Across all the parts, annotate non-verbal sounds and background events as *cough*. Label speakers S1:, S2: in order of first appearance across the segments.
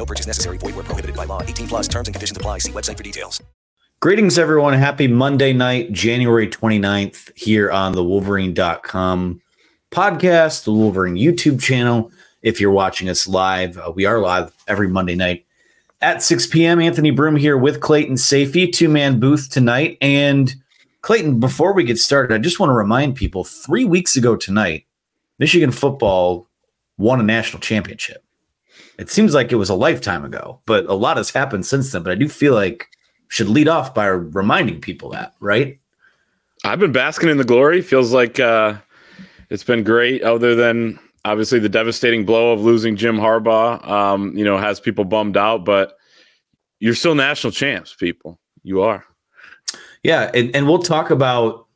S1: No purchase necessary. Void where prohibited by law. 18 plus terms and conditions apply. See website for details.
S2: Greetings, everyone. Happy Monday night, January 29th, here on the Wolverine.com podcast, the Wolverine YouTube channel. If you're watching us live, uh, we are live every Monday night at 6 p.m. Anthony Broome here with Clayton Sayfie, two man booth tonight. And Clayton, before we get started, I just want to remind people three weeks ago tonight, Michigan football won a national championship. It seems like it was a lifetime ago, but a lot has happened since then. But I do feel like should lead off by reminding people that, right?
S3: I've been basking in the glory. Feels like uh, it's been great, other than obviously the devastating blow of losing Jim Harbaugh. Um, you know, has people bummed out, but you're still national champs, people. You are.
S2: Yeah, and, and we'll talk about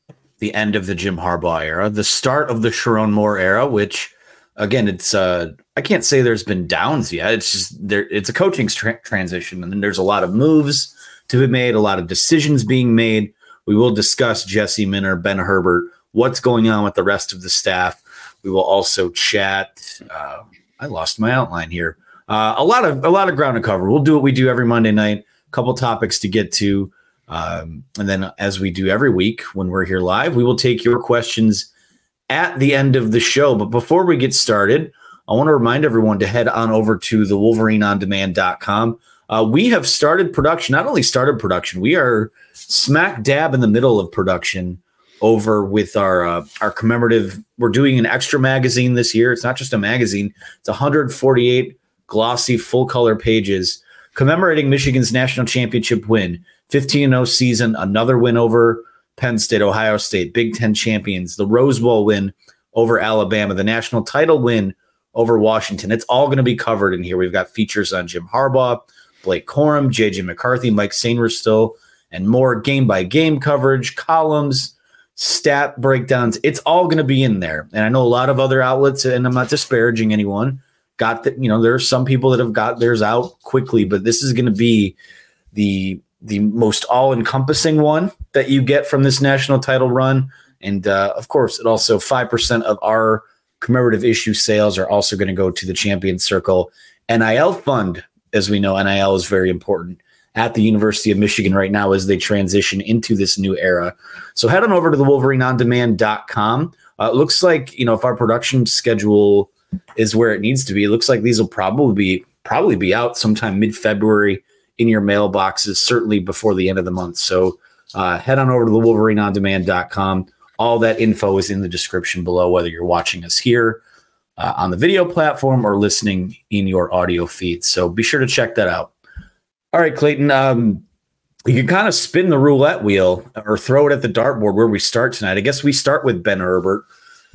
S2: the end of the Jim Harbaugh era, the start of the Sherrone Moore era, which again, it's uh I can't say there's been downs yet. It's just there it's a coaching tra- transition and then there's a lot of moves to be made, a lot of decisions being made. We will discuss Jesse Minter, Ben Herbert, what's going on with the rest of the staff. We will also chat. Uh, I lost my outline here. Uh, a lot of a lot of ground to cover. We'll do what we do every Monday night. A couple topics to get to, um, and then as we do every week when we're here live, we will take your questions at the end of the show. But before we get started, I want to remind everyone to head on over to the WolverineOnDemand.com. Uh, we have started production. Not only started production, we are smack dab in the middle of production over with our uh, our commemorative. We're doing an extra magazine this year. It's not just a magazine; it's 148 glossy full color pages commemorating Michigan's national championship win, 15 0 season, another win over Penn State, Ohio State, Big Ten champions, the Rose Bowl win over Alabama, the national title win over Washington. It's all going to be covered in here. We've got features on Jim Harbaugh, Blake Corum, JJ McCarthy, Mike Sainristil, and more game by game coverage, columns, stat breakdowns. It's all going to be in there. And I know a lot of other outlets, and I'm not disparaging anyone, got that, you know, there are some people that have got theirs out quickly, but this is going to be the the most all encompassing one that you get from this national title run. And uh, of course, it also 5% of our commemorative issue sales are also going to go to the Champion Circle NIL fund. As we know, NIL is very important at the University of Michigan right now as they transition into this new era. So head on over to the wolverineondemand.com. Uh, it looks like, you know, if our production schedule is where it needs to be, it looks like these will probably be probably be out sometime mid-February in your mailboxes, certainly before the end of the month. So uh, head on over to the wolverineondemand.com. All that info is in the description below, whether you're watching us here uh, on the video platform or listening in your audio feed. So be sure to check that out. All right, Clayton. Um, you can kind of spin the roulette wheel or throw it at the dartboard where we start tonight. I guess we start with Ben Herbert,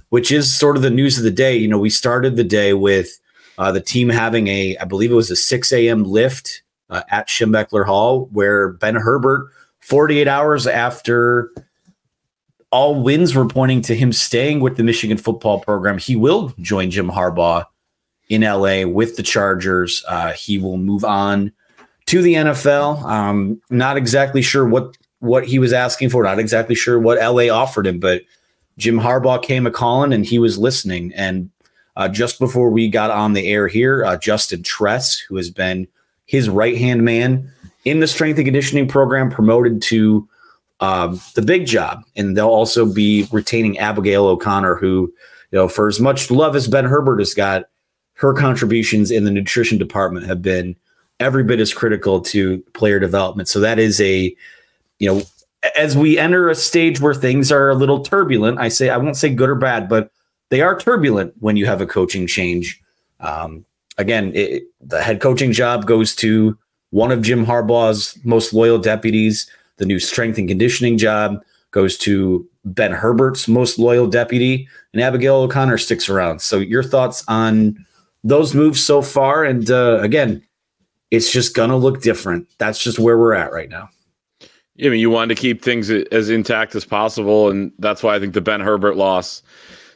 S2: which is sort of the news of the day. You know, we started the day with uh, the team having a, I believe it was a 6 a.m. lift uh, at Schembechler Hall, where Ben Herbert, 48 hours after all winds were pointing to him staying with the Michigan football program, he will join Jim Harbaugh in LA with the Chargers. Uh, he will move on to the NFL. Um, not exactly sure what what he was asking for. Not exactly sure what LA offered him, but Jim Harbaugh came a calling and he was listening. And uh, just before we got on the air here, uh, Justin Tress, who has been his right hand man in the strength and conditioning program, promoted to um, the big job. And they'll also be retaining Abigail O'Connor, who, you know, for as much love as Ben Herbert has got, her contributions in the nutrition department have been every bit as critical to player development. So that is a, you know, as we enter a stage where things are a little turbulent, I say I won't say good or bad, but they are turbulent when you have a coaching change. Um, again, it, the head coaching job goes to one of Jim Harbaugh's most loyal deputies. The new strength and conditioning job goes to Ben Herbert's most loyal deputy, and Abigail O'Connor sticks around. So, your thoughts on those moves so far? And uh, again, it's just going to look different. That's just where we're at right now.
S3: I mean, you wanted to keep things as intact as possible, and that's why I think the Ben Herbert loss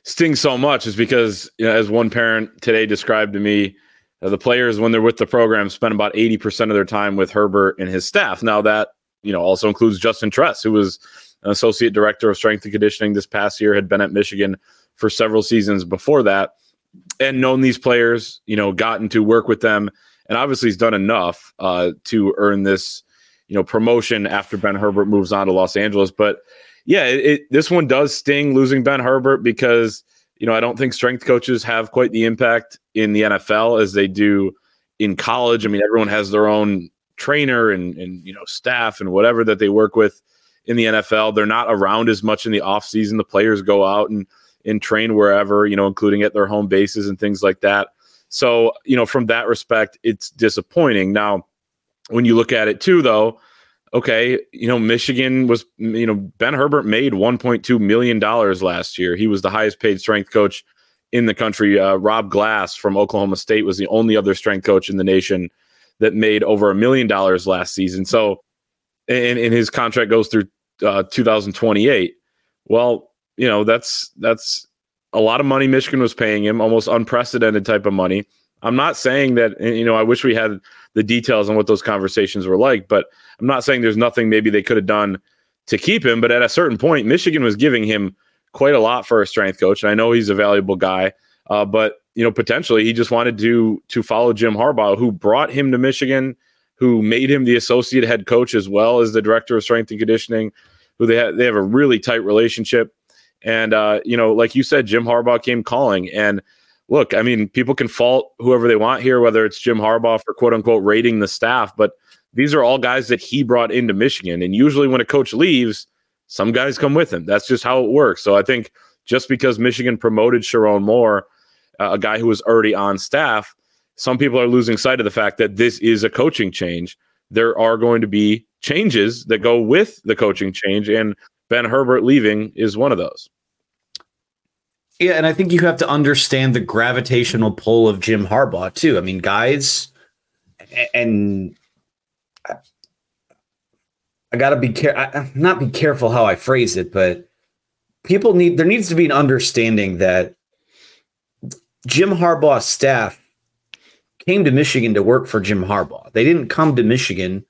S3: stings so much. Is because you know, as one parent today described to me, uh, the players when they're with the program spend about eighty percent of their time with Herbert and his staff. Now that you know also includes Justin Tress, who was an associate director of strength and conditioning this past year, had been at Michigan for several seasons before that, and known these players. You know, gotten to work with them, and obviously he's done enough uh, to earn this you know promotion after Ben Herbert moves on to Los Angeles. But yeah, it, it, this one does sting losing Ben Herbert because you know I don't think strength coaches have quite the impact in the NFL as they do in college. I mean, everyone has their own trainer and and you know staff and whatever that they work with in the NFL. They're not around as much in the off season. The players go out and and train wherever, you know, including at their home bases and things like that. So, you know, from that respect, it's disappointing. Now, when you look at it too, though, okay, you know, Michigan was, you know, Ben Herbert made $1.2 million last year. He was the highest paid strength coach in the country. Uh, Rob Glass from Oklahoma State was the only other strength coach in the nation that made over a million dollars last season. So, and, and his contract goes through uh, 2028. Well, you know, that's, that's, a lot of money Michigan was paying him, almost unprecedented type of money. I'm not saying that, you know, I wish we had the details on what those conversations were like, but I'm not saying there's nothing maybe they could have done to keep him. But at a certain point, Michigan was giving him quite a lot for a strength coach. And I know he's a valuable guy, uh, but, you know, potentially he just wanted to, to follow Jim Harbaugh, who brought him to Michigan, who made him the associate head coach as well as the director of strength and conditioning, who they, have they have a really tight relationship. And, uh, you know, like you said, Jim Harbaugh came calling. And, look, I mean, people can fault whoever they want here, whether it's Jim Harbaugh for quote unquote rating the staff, but these are all guys that he brought into Michigan. And usually when a coach leaves, some guys come with him. That's just how it works. So I think just because Michigan promoted Sherrone Moore, uh, a guy who was already on staff, some people are losing sight of the fact that this is a coaching change. There are going to be changes that go with the coaching change, and Ben Herbert leaving is one of those.
S2: Yeah, and I think you have to understand the gravitational pull of Jim Harbaugh too. I mean, guys, and I, got to be care not be careful how I phrase it, but people need there needs to be an understanding that Jim Harbaugh's staff came to Michigan to work for Jim Harbaugh. They didn't come to Michigan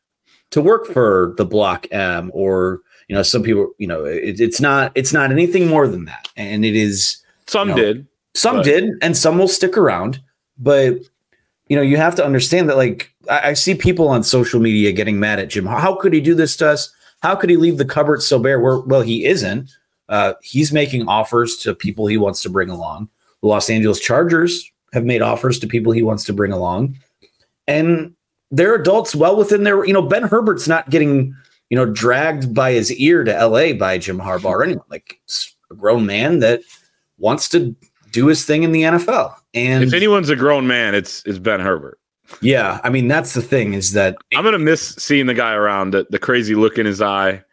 S2: to work for the Block M or you know some people you know it, it's not it's not anything more than that, and it is
S3: some you know, did.
S2: Some but. did, and some will stick around. But you know, you have to understand that. Like, I, I, see people on social media getting mad at Jim. How could he do this to us? How could he leave the cupboard so bare? Where, well, he isn't. Uh, he's making offers to people he wants to bring along. The Los Angeles Chargers have made offers to people he wants to bring along, and they're adults well within their. You know, Ben Herbert's not getting you know dragged by his ear to L.A. by Jim Harbaugh or anyone. Like a grown man that wants to do his thing in the NFL. And
S3: if anyone's a grown man, it's it's Ben Herbert.
S2: Yeah, I mean that's the thing is that
S3: I'm gonna miss seeing the guy around, the, the crazy look in his eye.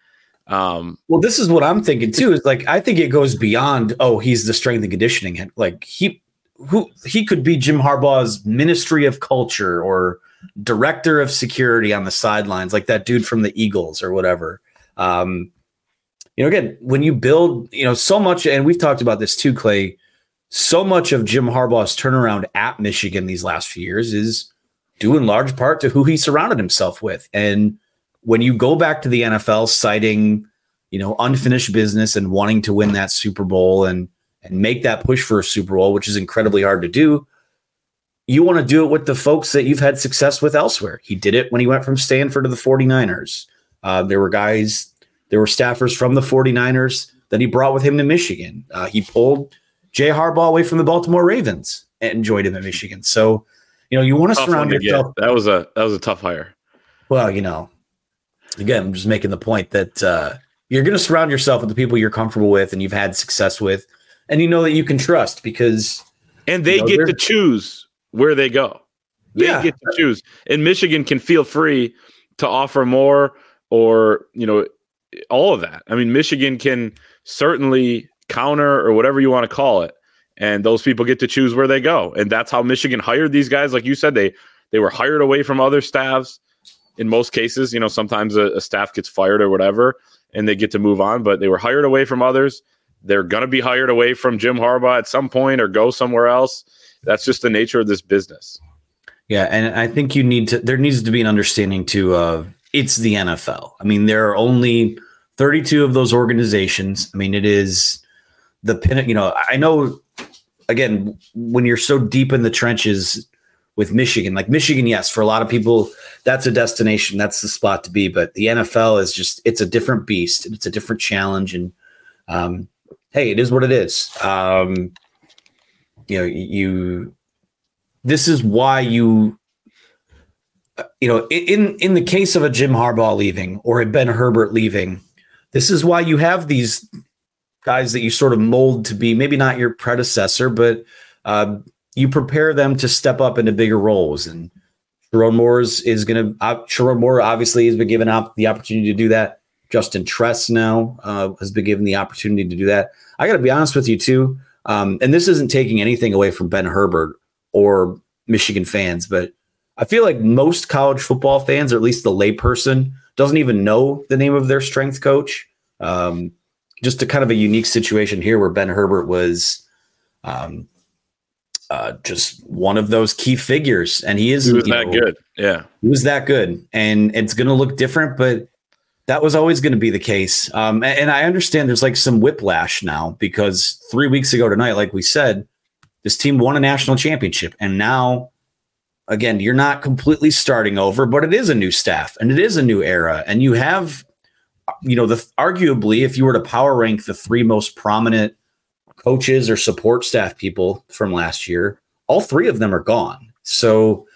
S2: Um, well, this is what I'm thinking too. Is like I think it goes beyond. Oh, he's the strength and conditioning. head. Like he, who he could be Jim Harbaugh's Ministry of Culture or Director of Security on the sidelines, like that dude from the Eagles or whatever. Um, you know, again, when you build, you know, so much, and we've talked about this too, Clay. So much of Jim Harbaugh's turnaround at Michigan these last few years is due in large part to who he surrounded himself with. And when you go back to the NFL, citing, you know, unfinished business and wanting to win that Super Bowl and and make that push for a Super Bowl, which is incredibly hard to do, you want to do it with the folks that you've had success with elsewhere. He did it when he went from Stanford to the 49ers. Uh, there were guys there were staffers from the 49ers that he brought with him to Michigan. Uh, he pulled Jay Harbaugh away from the Baltimore Ravens and joined him at Michigan. So, you know, you want to surround yourself.
S3: That was a that was a tough hire.
S2: Well, you know, again, I'm just making the point that uh, you're going to surround yourself with the people you're comfortable with and you've had success with, and you know that you can trust because.
S3: And they you know, get to choose where they go. They yeah. get to choose, and Michigan can feel free to offer more or you know all of that. I mean, Michigan can certainly counter or whatever you want to call it, and those people get to choose where they go. And that's how Michigan hired these guys. Like you said, they they were hired away from other staffs. in most cases, you know, sometimes a, a staff gets fired or whatever, and they get to move on. But they were hired away from others. They're to be hired away from Jim Harbaugh at some point or go somewhere else. That's just the nature of this business.
S2: Yeah, and I think you need to. There needs to be an understanding to. Uh, it's the NFL. I mean, there are only 32 of those organizations. I mean, it is the pin. You know, I know. Again, when you're so deep in the trenches with Michigan, like Michigan, yes, for a lot of people, that's a destination. That's the spot to be. But the NFL is just. It's a different beast. It's a different challenge, and um, hey, it is what it is. Um, you know, you this is why you you know in in the case of a Jim Harbaugh leaving or a Ben Herbert leaving, this is why you have these guys that you sort of mold to be maybe not your predecessor, but uh, you prepare them to step up into bigger roles. And Sherrone Moore is, going to uh, Sherrone Moore obviously has been given up the opportunity to do that. Justin Tress now uh, has been given the opportunity to do that. I got to be honest with you too, um, and this isn't taking anything away from Ben Herbert or Michigan fans, but I feel like most college football fans, or at least the layperson, doesn't even know the name of their strength coach. Um, just a kind of a unique situation here where Ben Herbert was um, uh, just one of those key figures, and he is
S3: he was that know, good. Yeah,
S2: he was that good, and it's going to look different, but that was always going to be the case. Um, and, and I understand there's like some whiplash now because three weeks ago tonight, like we said, this team won a national championship, and now again, you're not completely starting over, but it is a new staff and it is a new era, and you have, you know, the arguably, if you were to power rank the three most prominent coaches or support staff people from last year, all three of them are gone. So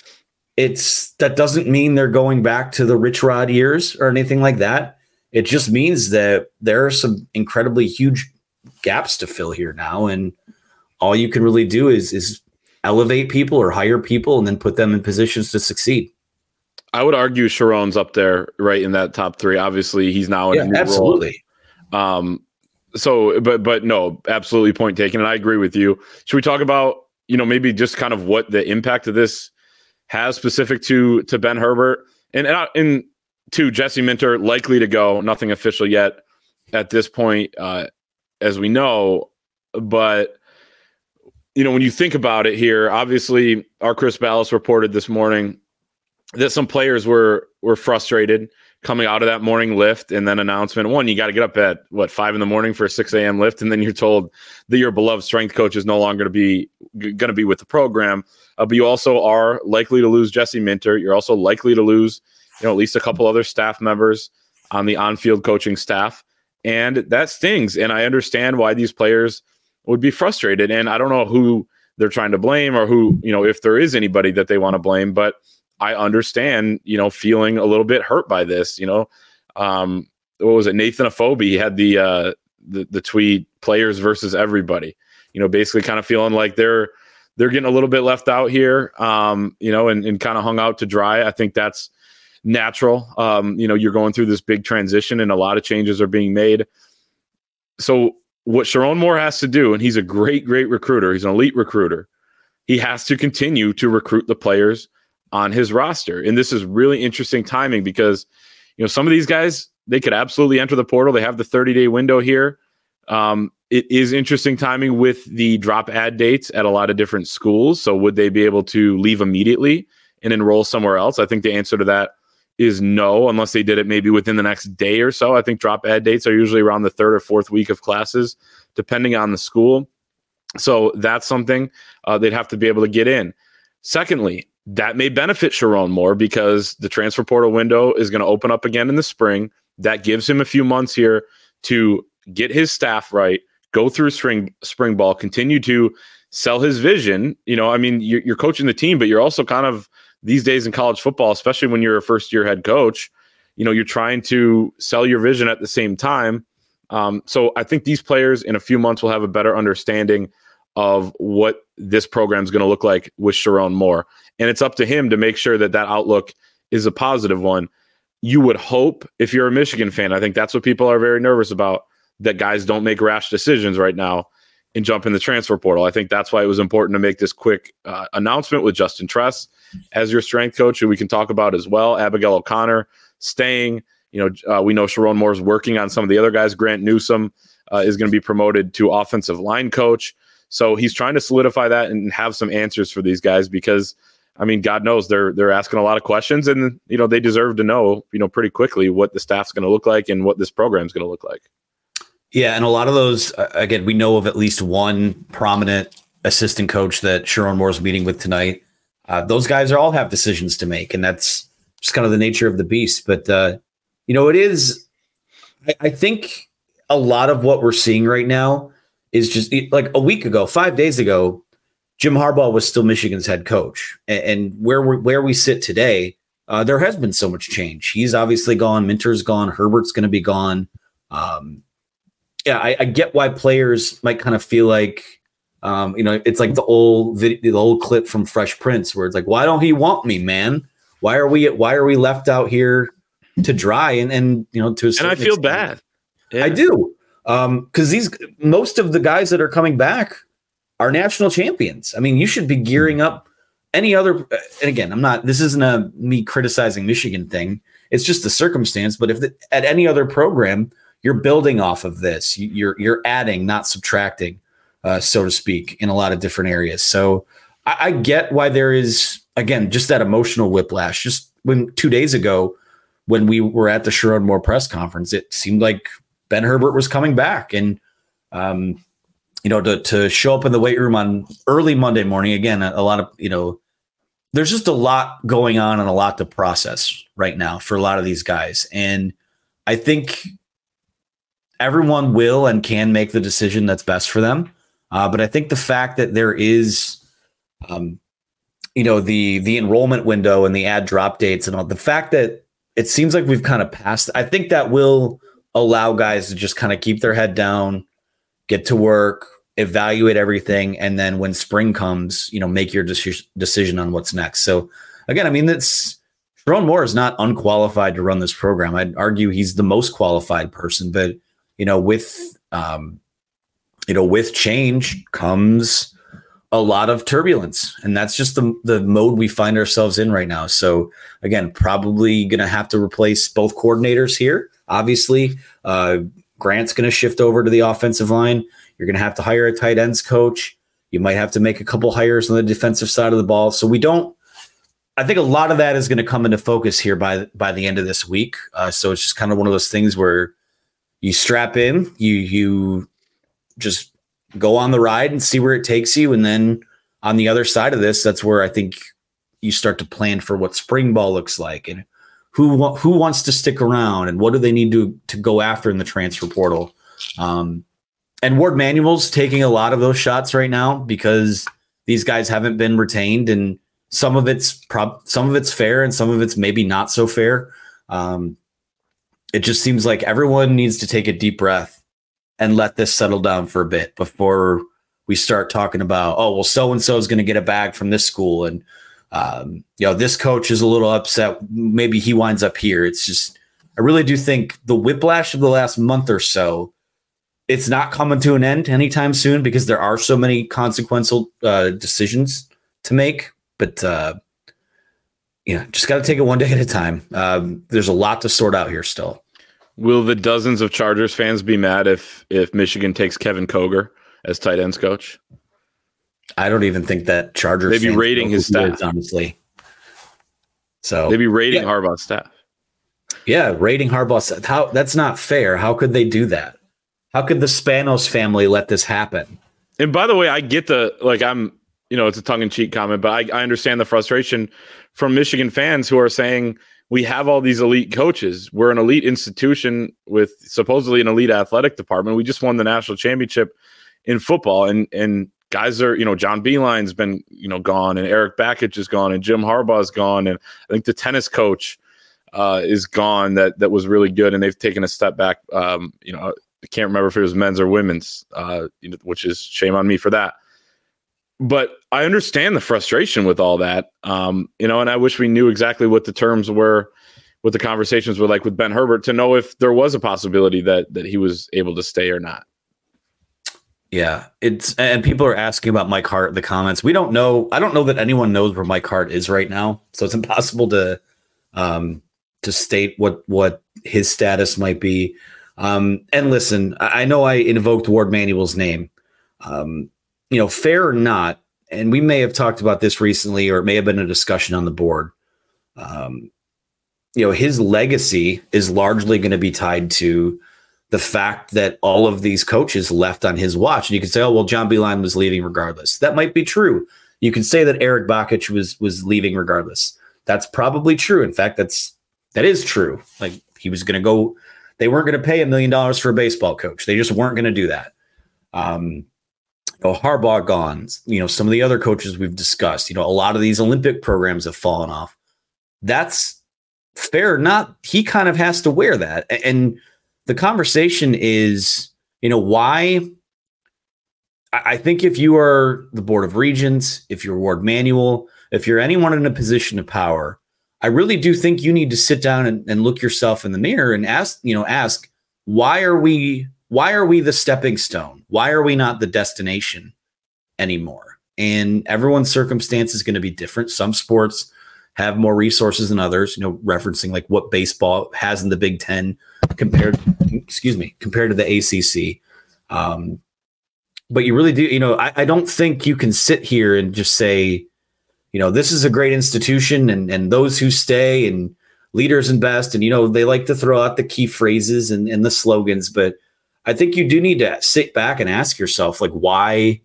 S2: it's that doesn't mean they're going back to the Rich Rod years or anything like that. It just means that there are some incredibly huge gaps to fill here now, and all you can really do is is elevate people or hire people and then put them in positions to succeed.
S3: I would argue Sherrone's up there, right in that top three. Obviously, he's now in
S2: yeah, a new absolutely.
S3: Role. Um, so, but but no, absolutely point taken, and I agree with you. Should we talk about you know maybe just kind of what the impact of this has specific to to Ben Herbert and and, and to Jesse Minter likely to go. Nothing official yet at this point, uh, as we know, but you know, when you think about it here, obviously our Chris Balas reported this morning that some players were were frustrated coming out of that morning lift and then announcement. One, you got to get up at what five in the morning for a six a.m. lift, and then you're told that your beloved strength coach is no longer to be going to be with the program. Uh, but you also are likely to lose Jesse Minter. You're also likely to lose, you know, at least a couple other staff members on the on-field coaching staff, and that stings. And I understand why these players would be frustrated. And I don't know who they're trying to blame or who, you know, if there is anybody that they want to blame, but I understand, you know, feeling a little bit hurt by this, you know. Um, what was it? Nathan Afobe had the uh the, the tweet players versus everybody, you know, basically kind of feeling like they're they're getting a little bit left out here, um, you know, and, and kind of hung out to dry. I think that's natural. Um, you know, you're going through this big transition and a lot of changes are being made. So what Sherrone Moore has to do, and he's a great, great recruiter, he's an elite recruiter, he has to continue to recruit the players on his roster. And this is really interesting timing because, you know, some of these guys, they could absolutely enter the portal. They have the 30 day window here. Um, it is interesting timing with the drop add dates at a lot of different schools. So, would they be able to leave immediately and enroll somewhere else? I think the answer to that is no, unless they did it maybe within the next day or so. I think drop add dates are usually around the third or fourth week of classes, depending on the school. So that's something uh, they'd have to be able to get in. Secondly, that may benefit Sherrone more because the transfer portal window is going to open up again in the spring. That gives him a few months here to get his staff right, go through spring spring ball, continue to sell his vision. You know, I mean, you're, you're coaching the team, but you're also kind of these days in college football, especially when you're a first year head coach, you know, you're trying to sell your vision at the same time. Um, so I think these players in a few months will have a better understanding of what this program is going to look like with Sherrone Moore. And it's up to him to make sure that that outlook is a positive one. You would hope, if you're a Michigan fan, I think that's what people are very nervous about, that guys don't make rash decisions right now. And jump in the transfer portal. I think that's why it was important to make this quick uh, announcement with Justin Tress as your strength coach, who we can talk about as well. Abigail O'Connor staying. You know, uh, we know Moore is working on some of the other guys. Grant Newsome uh, is going to be promoted to offensive line coach. So he's trying to solidify that and have some answers for these guys because, I mean, God knows they're they're asking a lot of questions, and you know they deserve to know, you know, pretty quickly what the staff's going to look like and what this program's going to look like.
S2: Yeah, and a lot of those, again, we know of at least one prominent assistant coach that Sherrone Moore's meeting with tonight. Uh, those guys are all have decisions to make, and that's just kind of the nature of the beast. But uh, you know, it is. I, I think a lot of what we're seeing right now is just like a week ago, five days ago, Jim Harbaugh was still Michigan's head coach, and, and where we where we sit today, uh, there has been so much change. He's obviously gone. Minter's gone. Herbert's going to be gone. Um, yeah, I, I, get why players might kind of feel like, um, you know, it's like the old video, the old clip from Fresh Prince, where it's like, why don't he want me, man? Why are we why are we left out here to dry? And and you know, to
S3: and I feel extent, bad.
S2: Yeah. I do um because these most of the guys that are coming back are national champions i mean you should be gearing up any other and again i'm not this isn't a me criticizing michigan thing it's just the circumstance but if the, at any other program you're building off of this. You're you're adding not subtracting uh, so to speak in a lot of different areas. So I, I get why there is again just that emotional whiplash. Just when two days ago when we were at the Sherrone Moore press conference, it seemed like Ben Herbert was coming back, and um, you know, to to show up in the weight room on early Monday morning again, a, a lot of you know, there's just a lot going on and a lot to process right now for a lot of these guys, and I think everyone will and can make the decision that's best for them. Uh, but I think the fact that there is, um, you know, the the enrollment window and the add drop dates and all the fact that it seems like we've kind of passed. I think that will allow guys to just kind of keep their head down, get to work, evaluate everything, and then when spring comes, you know, make your de- decision on what's next. So again, I mean, that's Sherrone Moore is not unqualified to run this program. I'd argue he's the most qualified person, but you know, with um, you know, with change comes a lot of turbulence, and that's just the the mode we find ourselves in right now. So again, probably going to have to replace both coordinators here. Obviously, uh, Grant's going to shift over to the offensive line. You're going to have to hire a tight ends coach. You might have to make a couple hires on the defensive side of the ball. So we don't. I think a lot of that is going to come into focus here by by the end of this week. Uh, so it's just kind of one of those things where you strap in, you you just go on the ride and see where it takes you, and then on the other side of this, that's where I think you start to plan for what spring ball looks like and who who wants to stick around and what do they need to to go after in the transfer portal. Um, and Warde Manuel's taking a lot of those shots right now because these guys haven't been retained, and some of it's prob some of it's fair and some of it's maybe not so fair. Um, it just seems like everyone needs to take a deep breath and let this settle down for a bit before we start talking about oh well so and so is going to get a bag from this school and um, you know, this coach is a little upset. Maybe he winds up here. It's just, I really do think the whiplash of the last month or so, it's not coming to an end anytime soon because there are so many consequential uh, decisions to make. But uh, you know, just got to take it one day at a time. Um, there's a lot to sort out here still.
S3: Will the dozens of Chargers fans be mad if if Michigan takes Kevin Koger as tight ends coach?
S2: I don't even think that Chargers
S3: maybe rating his staff
S2: honestly. So
S3: maybe rating yeah. Harbaugh's staff.
S2: Yeah, rating Harbaugh's how that's not fair. How could they do that? How could the Spanos family let this happen?
S3: And by the way, I get the like I'm you know it's a tongue in cheek comment, but I, I understand the frustration from Michigan fans who are saying we have all these elite coaches. We're an elite institution with supposedly an elite athletic department. We just won the national championship in football, and and guys are, you know, John Beilein's been, you know, gone and Erik Bakich is gone and Jim Harbaugh's gone. And I think the tennis coach uh, is gone that that was really good. And they've taken a step back. Um, you know, I can't remember if it was men's or women's, uh, you know, which is shame on me for that. But I understand the frustration with all that. Um, you know, and I wish we knew exactly what the terms were, what the conversations were like with Ben Herbert to know if there was a possibility that that he was able to stay or not.
S2: Yeah, it's and people are asking about Mike Hart in the comments. We don't know. I don't know that anyone knows where Mike Hart is right now, so it's impossible to um, to state what what his status might be. Um, and listen, I, know I invoked Warde Manuel's name. Um, you know, fair or not, and we may have talked about this recently, or it may have been a discussion on the board. Um, you know, his legacy is largely going to be tied to the fact that all of these coaches left on his watch. And you can say, oh, well, John Beilein was leaving regardless. That might be true. You can say that Erik Bakich was was leaving regardless. That's probably true. In fact, that's that is true. Like he was going to go. They weren't going to pay a million dollars for a baseball coach. They just weren't going to do that. Um, oh, Harbaugh gone. You know, some of the other coaches we've discussed. You know, a lot of these Olympic programs have fallen off. That's fair. Not he kind of has to wear that and the conversation is, you know, why? I think if you are the Board of Regents, if you're Warde Manuel, if you're anyone in a position of power, I really do think you need to sit down and, and look yourself in the mirror and ask, you know, ask why are we why are we the stepping stone? Why are we not the destination anymore? And everyone's circumstance is going to be different. Some sports have more resources than others, you know, referencing like what baseball has in the Big Ten compared, excuse me, compared to the ACC. Um, but you really do, you know, I, I don't think you can sit here and just say, you know, this is a great institution and, and those who stay and leaders invest. And, you know, they like to throw out the key phrases and, and the slogans, but I think you do need to sit back and ask yourself, like, why,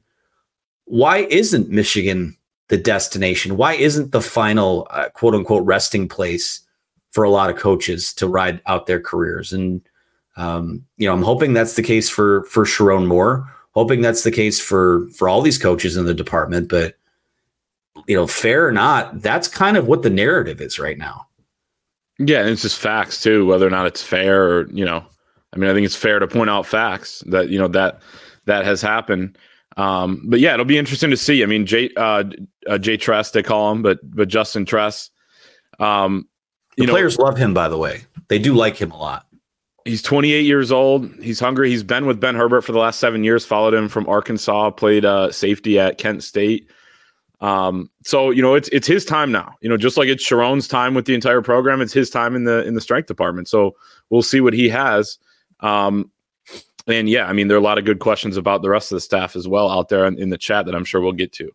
S2: why isn't Michigan the destination? Why isn't the final uh, quote unquote resting place for a lot of coaches to ride out their careers. And um, you know, I'm hoping that's the case for for Sherrone Moore. Hoping that's the case for for all these coaches in the department. But you know, fair or not, that's kind of what the narrative is right now.
S3: Yeah, and it's just facts too, whether or not it's fair or you know, I mean, I think it's fair to point out facts that you know that that has happened. Um, but yeah, it'll be interesting to see. I mean, Jay uh, uh, Jay Tress they call him, but but Justin Tress. Um,
S2: the you players know, love him, by the way. They do like him a lot.
S3: He's 28 years old. He's hungry. He's been with Ben Herbert for the last seven years. Followed him from Arkansas. Played uh, safety at Kent State. Um, so you know it's it's his time now. You know, just like it's Sherrone's time with the entire program, it's his time in the in the strength department. So we'll see what he has. Um, and yeah, I mean, there are a lot of good questions about the rest of the staff as well out there in, in the chat that I'm sure we'll get to.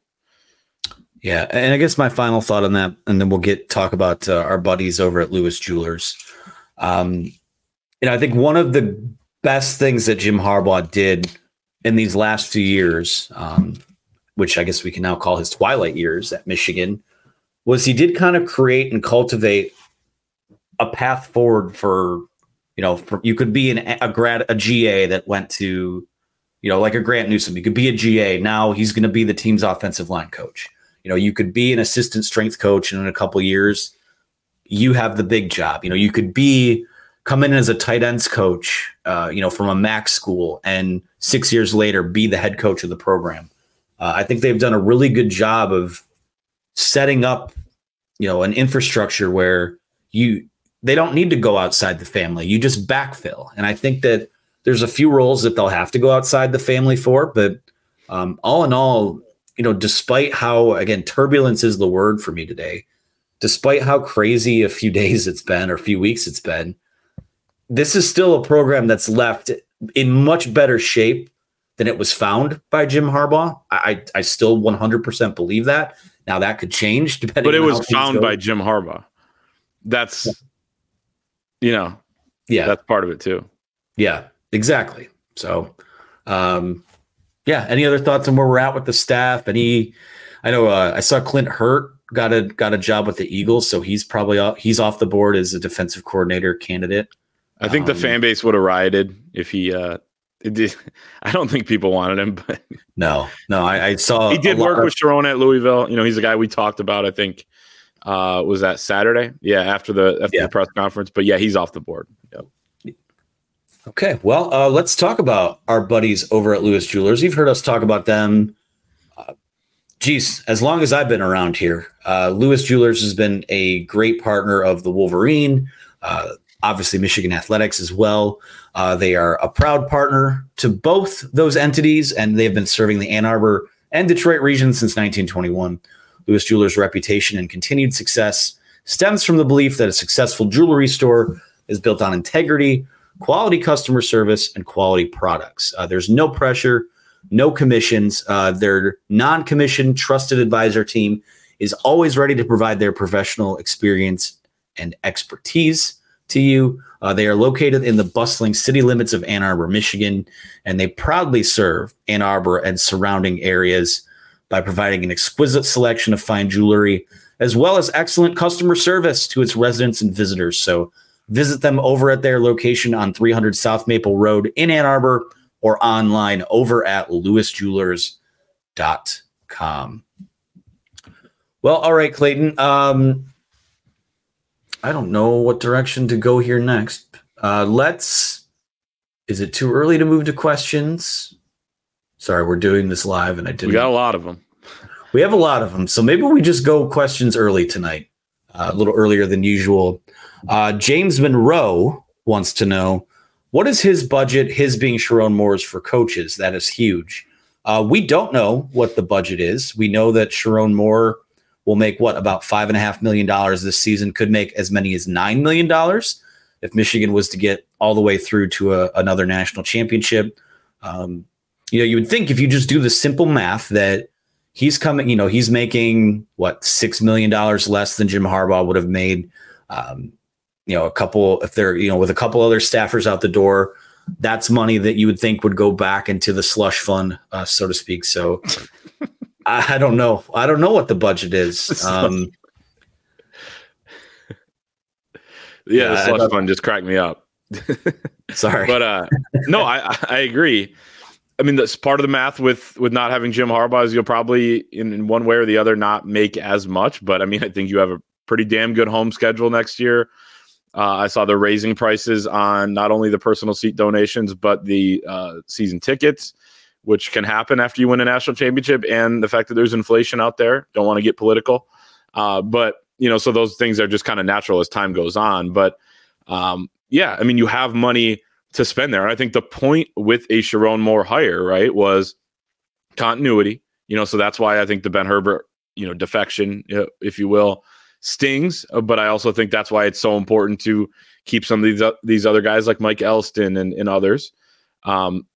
S2: Yeah, and I guess my final thought on that, and then we'll get talk about uh, our buddies over at Lewis Jewelers. Um, you know, I think one of the best things that Jim Harbaugh did in these last few years, um, which I guess we can now call his twilight years at Michigan, was he did kind of create and cultivate a path forward for, you know, you could be an, a grad, a GA that went to, you know, like a Grant Newsome. You could be a GA. Now he's going to be the team's offensive line coach you know, you could be an assistant strength coach and in a couple years you have the big job. You know, you could be come in as a tight ends coach, uh, you know, from a MAC school, and six years later be the head coach of the program. Uh, I think they've done a really good job of setting up, you know, an infrastructure where you they don't need to go outside the family. You just backfill, and I think that there's a few roles that they'll have to go outside the family for, but um, all in all, you know, despite how again turbulence is the word for me today, despite how crazy a few *laughs* days it's been or a few weeks it's been, this is still a program that's left in much better shape than it was found by Jim Harbaugh. I I still 100% believe that. Now that could change depending.
S3: But it was found by Jim Harbaugh. That's you know,
S2: yeah,
S3: that's part of it too.
S2: Yeah, exactly. So, um, yeah. Any other thoughts on where we're at with the staff? Any, I know uh, I saw Clint Hurtt got a got a job with the Eagles, so he's probably off, he's off the board as a defensive coordinator candidate.
S3: I think um, the fan base would have rioted if he. uh did, *laughs* I don't think people wanted him, *laughs* but
S2: no, no, I, I saw
S3: he did work of, with Sherrone at Louisville. You know, he's a guy we talked about. I think uh was that Saturday? Yeah, after the after yeah. the press conference. But yeah, he's off the board. Yep.
S2: Okay, well, uh, let's talk about our buddies over at Lewis Jewelers. You've heard us talk about them. Uh, geez, as long as I've been around here, uh, Lewis Jewelers has been a great partner of the Wolverine. Uh, obviously Michigan Athletics as well. Uh, they are a proud partner to both those entities, and they've been serving the Ann Arbor and Detroit region since 1921. Lewis Jewelers' reputation and continued success stems from the belief that a successful jewelry store is built on integrity, quality customer service, and quality products. Uh, there's no pressure, no commissions. Uh, their non commissioned trusted advisor team is always ready to provide their professional experience and expertise to you. Uh, they are located in the bustling city limits of Ann Arbor, Michigan, and they proudly serve Ann Arbor and surrounding areas by providing an exquisite selection of fine jewelry as well as excellent customer service to its residents and visitors. So visit them over at their location on 300 South Maple Road in Ann Arbor or online over at lewisjewelers.com. Well, all right, Clayton. Um, I don't know what direction to go here next. Uh, let's. Is it too early to move to questions? Sorry, we're doing this live, and I didn't.
S3: We got a lot of them.
S2: We have a lot of them, so maybe we just go questions early tonight, uh, a little earlier than usual. Uh, James Monroe wants to know what is his budget, his being Sherrone Moore's for coaches? That is huge. Uh, we don't know what the budget is. We know that Sherrone Moore will make what about five and a half million dollars this season, could make as many as nine million dollars if Michigan was to get all the way through to a, another national championship. Um, you know, you would think if you just do the simple math that he's coming, you know, he's making what six million dollars less than Jim Harbaugh would have made. Um, you know, a couple if they're you know with a couple other staffers out the door, that's money that you would think would go back into the slush fund, uh, so to speak. So *laughs* I, I, don't know. I don't know what the budget is. *laughs* Um,
S3: yeah, the slush fund just cracked me up. *laughs*
S2: Sorry,
S3: but uh, no, I I agree. I mean, that's part of the math with with not having Jim Harbaugh is you'll probably in, in one way or the other not make as much. But I mean, I think you have a pretty damn good home schedule next year. Uh, I saw they're raising prices on not only the personal seat donations, but the uh, season tickets, which can happen after you win a national championship, and the fact that there's inflation out there. Don't want to get political, uh, but you know, so those things are just kind of natural as time goes on. But um, yeah, I mean, you have money to spend there. And I think the point with a Sherrone Moore hire, right, was continuity. You know, so that's why I think the Ben Herbert, you know, defection, if you will, stings, uh, but I also think that's why it's so important to keep some of these uh, these other guys like Mike Elston and, and others. Um,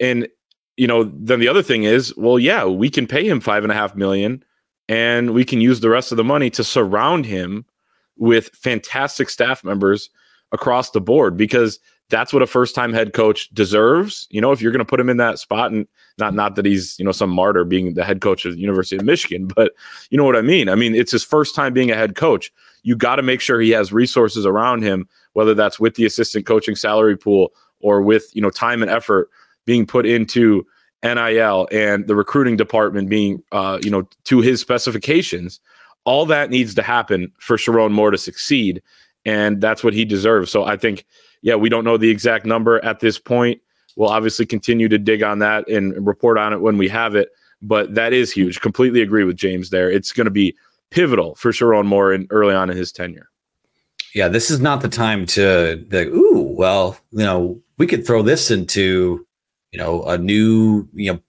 S3: and you know, then the other thing is, well, yeah, we can pay him five and a half million, and we can use the rest of the money to surround him with fantastic staff members across the board because that's what a first time head coach deserves. You know, if you're going to put him in that spot and not, not that he's, you know, some martyr being the head coach of the University of Michigan, but you know what I mean? I mean, it's his first time being a head coach. You got to make sure he has resources around him, whether that's with the assistant coaching salary pool or with, you know, time and effort being put into NIL and the recruiting department being, uh, you know, to his specifications. All that needs to happen for Sherrone Moore to succeed. And that's what he deserves. So I think yeah, we don't know the exact number at this point. We'll obviously continue to dig on that and report on it when we have it. But that is huge. Completely agree with James there. It's going to be pivotal for Sherrone Moore in, early on in his tenure.
S2: Yeah, this is not the time to like, ooh, well, you know, we could throw this into, you know, a new, you know,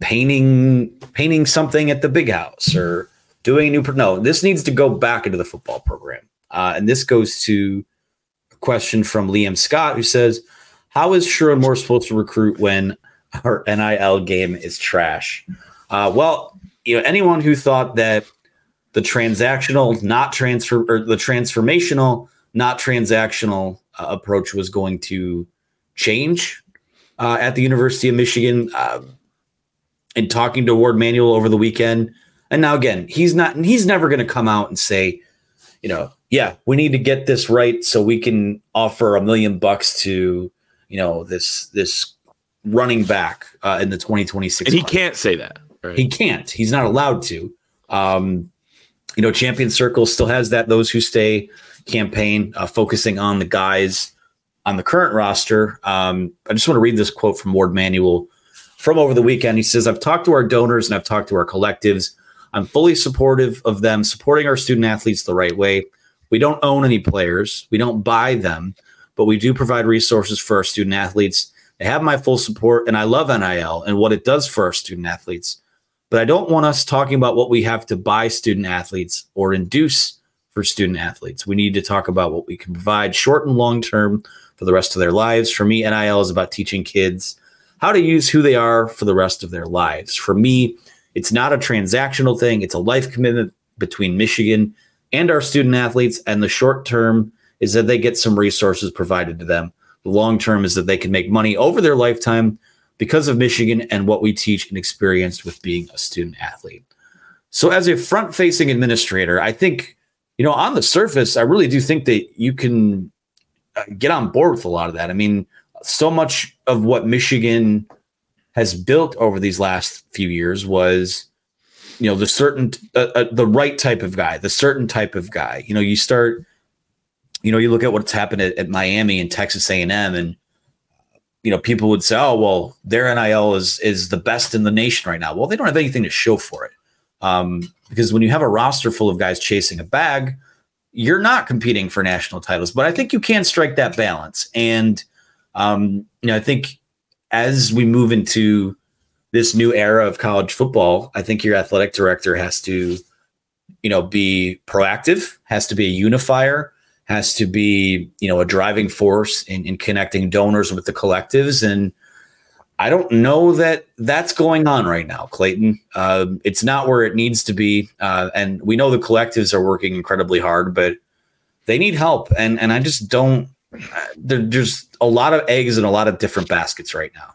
S2: painting painting something at the big house or doing a new. No, this needs to go back into the football program, uh, and this goes to a question from Liam Scott, who says, How is Sherrone Moore supposed to recruit when our NIL game is trash? Uh, well, you know, anyone who thought that the transactional, not transfer, or the transformational, not transactional uh, approach was going to change uh, at the University of Michigan. Uh, in talking to Warde Manuel over the weekend, and now again, he's not, he's never going to come out and say, you know, yeah, we need to get this right so we can offer a million bucks to, you know, this this running back uh, in the 2026.
S3: And he can't say that.
S2: Right? He can't. He's not allowed to. Um, you know, Champion Circle still has that those who stay campaign uh, focusing on the guys on the current roster. Um, I just want to read this quote from Warde Manuel from over the weekend. He says, I've talked to our donors and I've talked to our collectives. I'm fully supportive of them supporting our student athletes the right way. We don't own any players, we don't buy them, but we do provide resources for our student athletes. They have my full support, and I love NIL and what it does for our student athletes. But I don't want us talking about what we have to buy student athletes or induce for student athletes. We need to talk about what we can provide short and long term for the rest of their lives. For me, NIL is about teaching kids how to use who they are for the rest of their lives. For me, it's not a transactional thing, it's a life commitment between Michigan and our student athletes. And the short term is that they get some resources provided to them. The long term is that they can make money over their lifetime because of Michigan and what we teach and experience with being a student athlete. So, as a front facing administrator, I think, you know, on the surface, I really do think that you can uh, get on board with a lot of that. I mean, so much of what Michigan has built over these last few years was you know the certain uh, uh, the right type of guy the certain type of guy. You know you start you know you look at what's happened at, at miami and texas a&m and you know people would say oh well their nil is is the best in the nation right now. Well they don't have anything to show for it um, because when you have a roster full of guys chasing a bag you're not competing for national titles but i think you can strike that balance. And um, you know i think as we move into this new era of college football, I think your athletic director has to, you know, be proactive, has to be a unifier, has to be, you know, a driving force in, in connecting donors with the collectives. And I don't know that that's going on right now, Clayton. Uh, it's not where it needs to be. Uh, and we know the collectives are working incredibly hard, but they need help. And, and I just don't, uh, there's a lot of eggs in a lot of different baskets right now.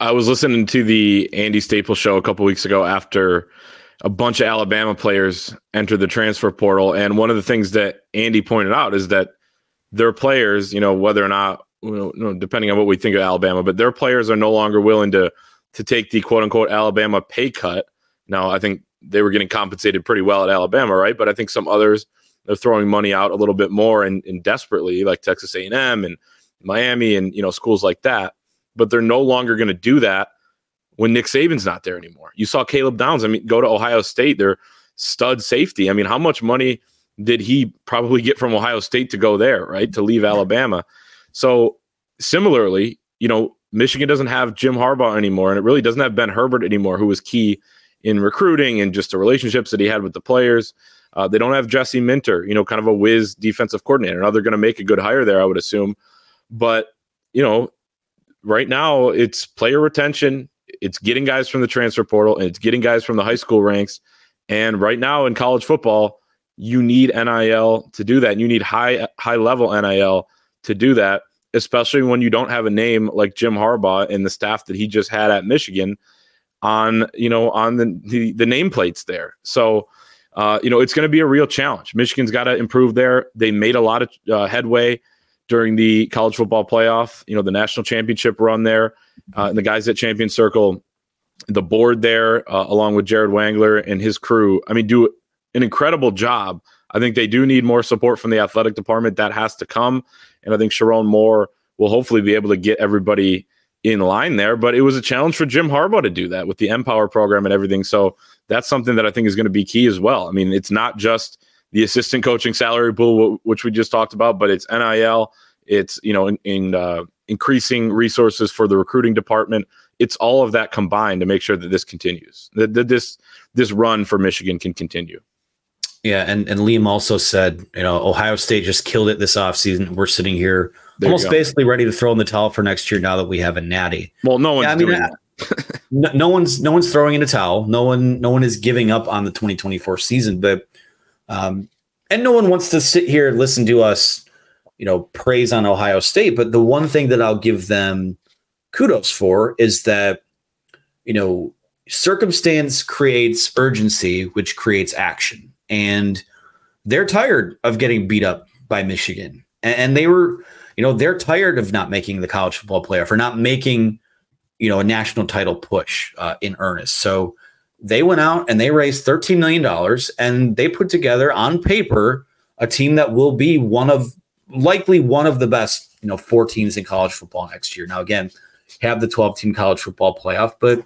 S3: I was listening to the Andy Staples show a couple weeks ago after a bunch of Alabama players entered the transfer portal, and one of the things that Andy pointed out is that their players, you know, whether or not, you know, depending on what we think of Alabama, but their players are no longer willing to to take the quote unquote Alabama pay cut. Now, I think they were getting compensated pretty well at Alabama, right? But I think some others are throwing money out a little bit more and, and desperately, like Texas A&M and Miami and you know schools like that but they're no longer going to do that when Nick Saban's not there anymore. You saw Caleb Downs. I mean, go to Ohio State. They're stud safety. I mean, how much money did he probably get from Ohio State to go there, right? To leave Alabama. So similarly, you know, Michigan doesn't have Jim Harbaugh anymore, and it really doesn't have Ben Herbert anymore, who was key in recruiting and just the relationships that he had with the players. Uh, they don't have Jesse Minter, you know, kind of a whiz defensive coordinator. Now they're going to make a good hire there, I would assume. But, you know, right now it's player retention, it's getting guys from the transfer portal, and it's getting guys from the high school ranks. And right now in college football, you need NIL to do that. And you need high high level NIL to do that, especially when you don't have a name like Jim Harbaugh and the staff that he just had at Michigan on you know on the the, the nameplates there. So uh, you know it's going to be a real challenge. Michigan's got to improve there. They made a lot of uh, headway during the college football playoff, you know, the national championship run there, uh, and the guys at Champion Circle, the board there, uh, along with Jared Wangler and his crew. I mean, do an incredible job. I think they do need more support from the athletic department. That has to come, and I think Sherrone Moore will hopefully be able to get everybody in line there. But it was a challenge for Jim Harbaugh to do that with the Empower program and everything. So that's something that I think is going to be key as well. I mean, it's not just the assistant coaching salary pool, which we just talked about, but it's NIL. It's you know in, in uh, increasing resources for the recruiting department. It's all of that combined to make sure that this continues. That, that this this run for Michigan can continue.
S2: Yeah, and and Liam also said, you know, Ohio State just killed it this offseason. We're sitting here there almost basically ready to throw in the towel for next year now that we have a natty.
S3: Well, no one's yeah, I mean, doing *laughs*
S2: no, no, one's no one's throwing in a towel. No one no one is giving up on the 2024 season, but um, and no one wants to sit here and listen to us, you know, praise on Ohio State. But the one thing that I'll give them kudos for is that, you know, circumstance creates urgency, which creates action. And they're tired of getting beat up by Michigan. And they were, you know, they're tired of not making the college football playoff or not making, you know, a national title push uh, in earnest. So they went out and they raised $13 million and they put together on paper a team that will be one of likely one of the best, you know, four teams in college football next year. Now, again, have the 12 team college football playoff, but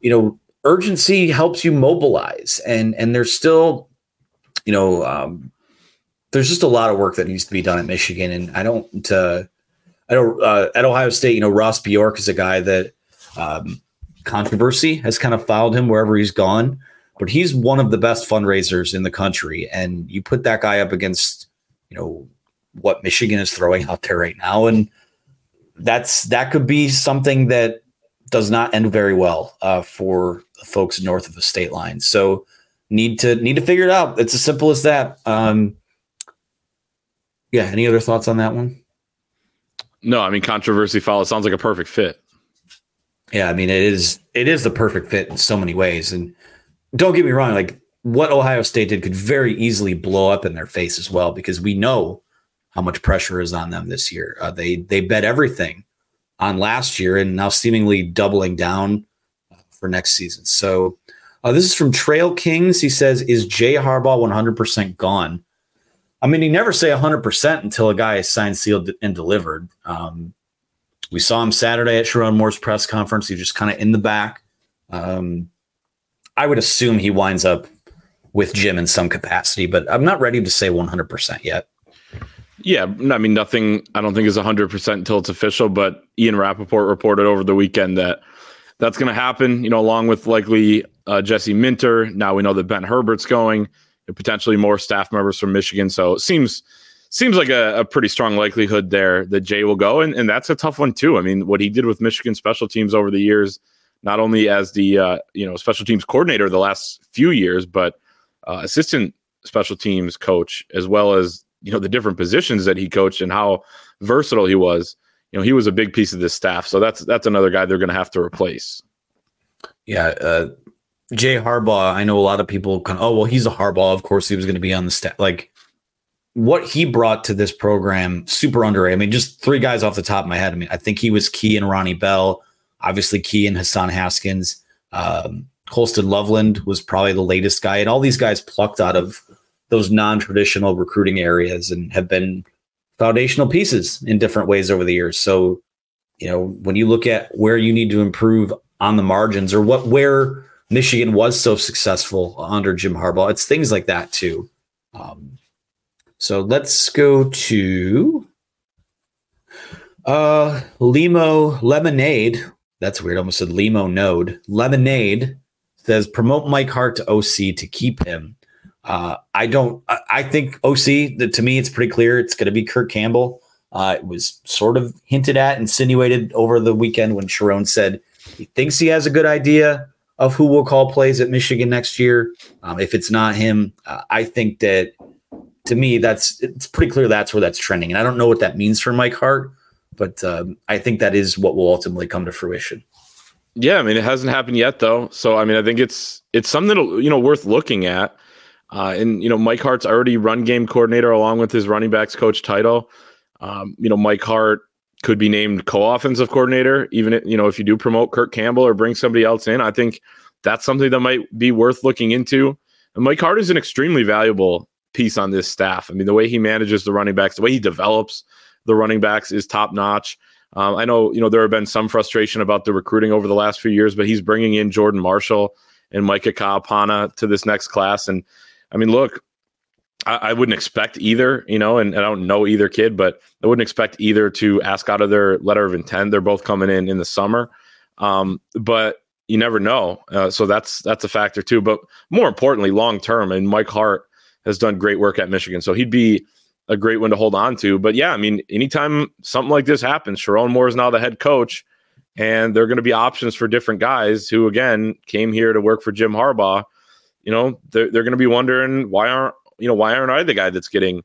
S2: you know, urgency helps you mobilize and and there's still, you know, um, there's just a lot of work that needs to be done at Michigan, and I don't. Uh, I don't uh, at Ohio State. You know, Ross Bjork is a guy that um, controversy has kind of followed him wherever he's gone, but he's one of the best fundraisers in the country, and you put that guy up against, you know, what Michigan is throwing out there right now, and that's that could be something that does not end very well uh, for folks north of the state line. So need to need to figure it out. It's as simple as that. Um, yeah. Any other thoughts on that one?
S3: No, I mean controversy follow sounds like a perfect fit.
S2: Yeah, I mean it is it is the perfect fit in so many ways. And don't get me wrong, like what Ohio State did could very easily blow up in their face as well because we know how much pressure is on them this year. Uh, they they bet everything on last year and now seemingly doubling down for next season. So uh, this is from Trail Kings. He says, "Is Jay Harbaugh 100% gone?" I mean, you never say 100% until a guy is signed, sealed, and delivered. Um, we saw him Saturday at Sherrone Moore's press conference. He's just kind of in the back. Um, I would assume he winds up with Jim in some capacity, but I'm not ready to say 100% yet.
S3: Yeah, I mean, nothing I don't think is 100% until it's official, but Ian Rapoport reported over the weekend that that's going to happen, you know, along with likely uh, Jesse Minter. Now we know that Ben Herbert's going, and potentially more staff members from Michigan. So it seems seems like a, a, pretty strong likelihood there that Jay will go, and, and that's a tough one too. I mean, what he did with Michigan special teams over the years, not only as the uh, you know special teams coordinator the last few years, but uh, assistant special teams coach, as well as you know the different positions that he coached and how versatile he was. You know, he was a big piece of this staff, so that's that's another guy they're going to have to replace.
S2: Yeah, uh, Jay Harbaugh. I know a lot of people kind of, oh well, he's a Harbaugh. Of course, he was going to be on the staff. Like what he brought to this program, super underrated. I mean, just three guys off the top of my head. I mean, I think he was key in Ronnie Bell, obviously key in Hassan Haskins. Um, Colston Loveland was probably the latest guy, and all these guys plucked out of those non-traditional recruiting areas and have been foundational pieces in different ways over the years. So, you know, when you look at where you need to improve on the margins or what where Michigan was so successful under Jim Harbaugh, it's things like that too. Um, so let's go to uh Limo Lemonade. That's weird. Almost said Limo Node. Lemonade says promote Mike Hart to OC to keep him. Uh, I don't. I, I think OC. The, to me, it's pretty clear. It's going to be Kirk Campbell. Uh, it was sort of hinted at, insinuated over the weekend when Sherrone said he thinks he has a good idea of who will call plays at Michigan next year. Um, if it's not him, uh, I think that to me that's it's pretty clear that's where that's trending. And I don't know what that means for Mike Hart, but um, I think that is what will ultimately come to fruition.
S3: Yeah, I mean it hasn't happened yet though. So I mean I think it's it's something you know worth looking at. Uh, and you know, Mike Hart's already run game coordinator along with his running backs coach title. Um, you know, Mike Hart could be named co-offensive coordinator, even if, you know if you do promote Kirk Campbell or bring somebody else in. I think that's something that might be worth looking into. And Mike Hart is an extremely valuable piece on this staff. I mean, the way he manages the running backs, the way he develops the running backs is top notch. Um, I know you know there have been some frustration about the recruiting over the last few years, but he's bringing in Jordan Marshall and Micah Kaapana to this next class, and I mean, look, I, I wouldn't expect either, you know, and, and, I don't know either kid, but I wouldn't expect either to ask out of their letter of intent. They're both coming in in the summer, um, but you never know. Uh, so that's that's a factor too. But more importantly, long term, and Mike Hart has done great work at Michigan, so he'd be a great one to hold on to. But yeah, I mean, anytime something like this happens, Sherrone Moore is now the head coach, and there are going to be options for different guys who, again, came here to work for Jim Harbaugh you know, they're, they're going to be wondering why aren't, you know, why aren't I the guy that's getting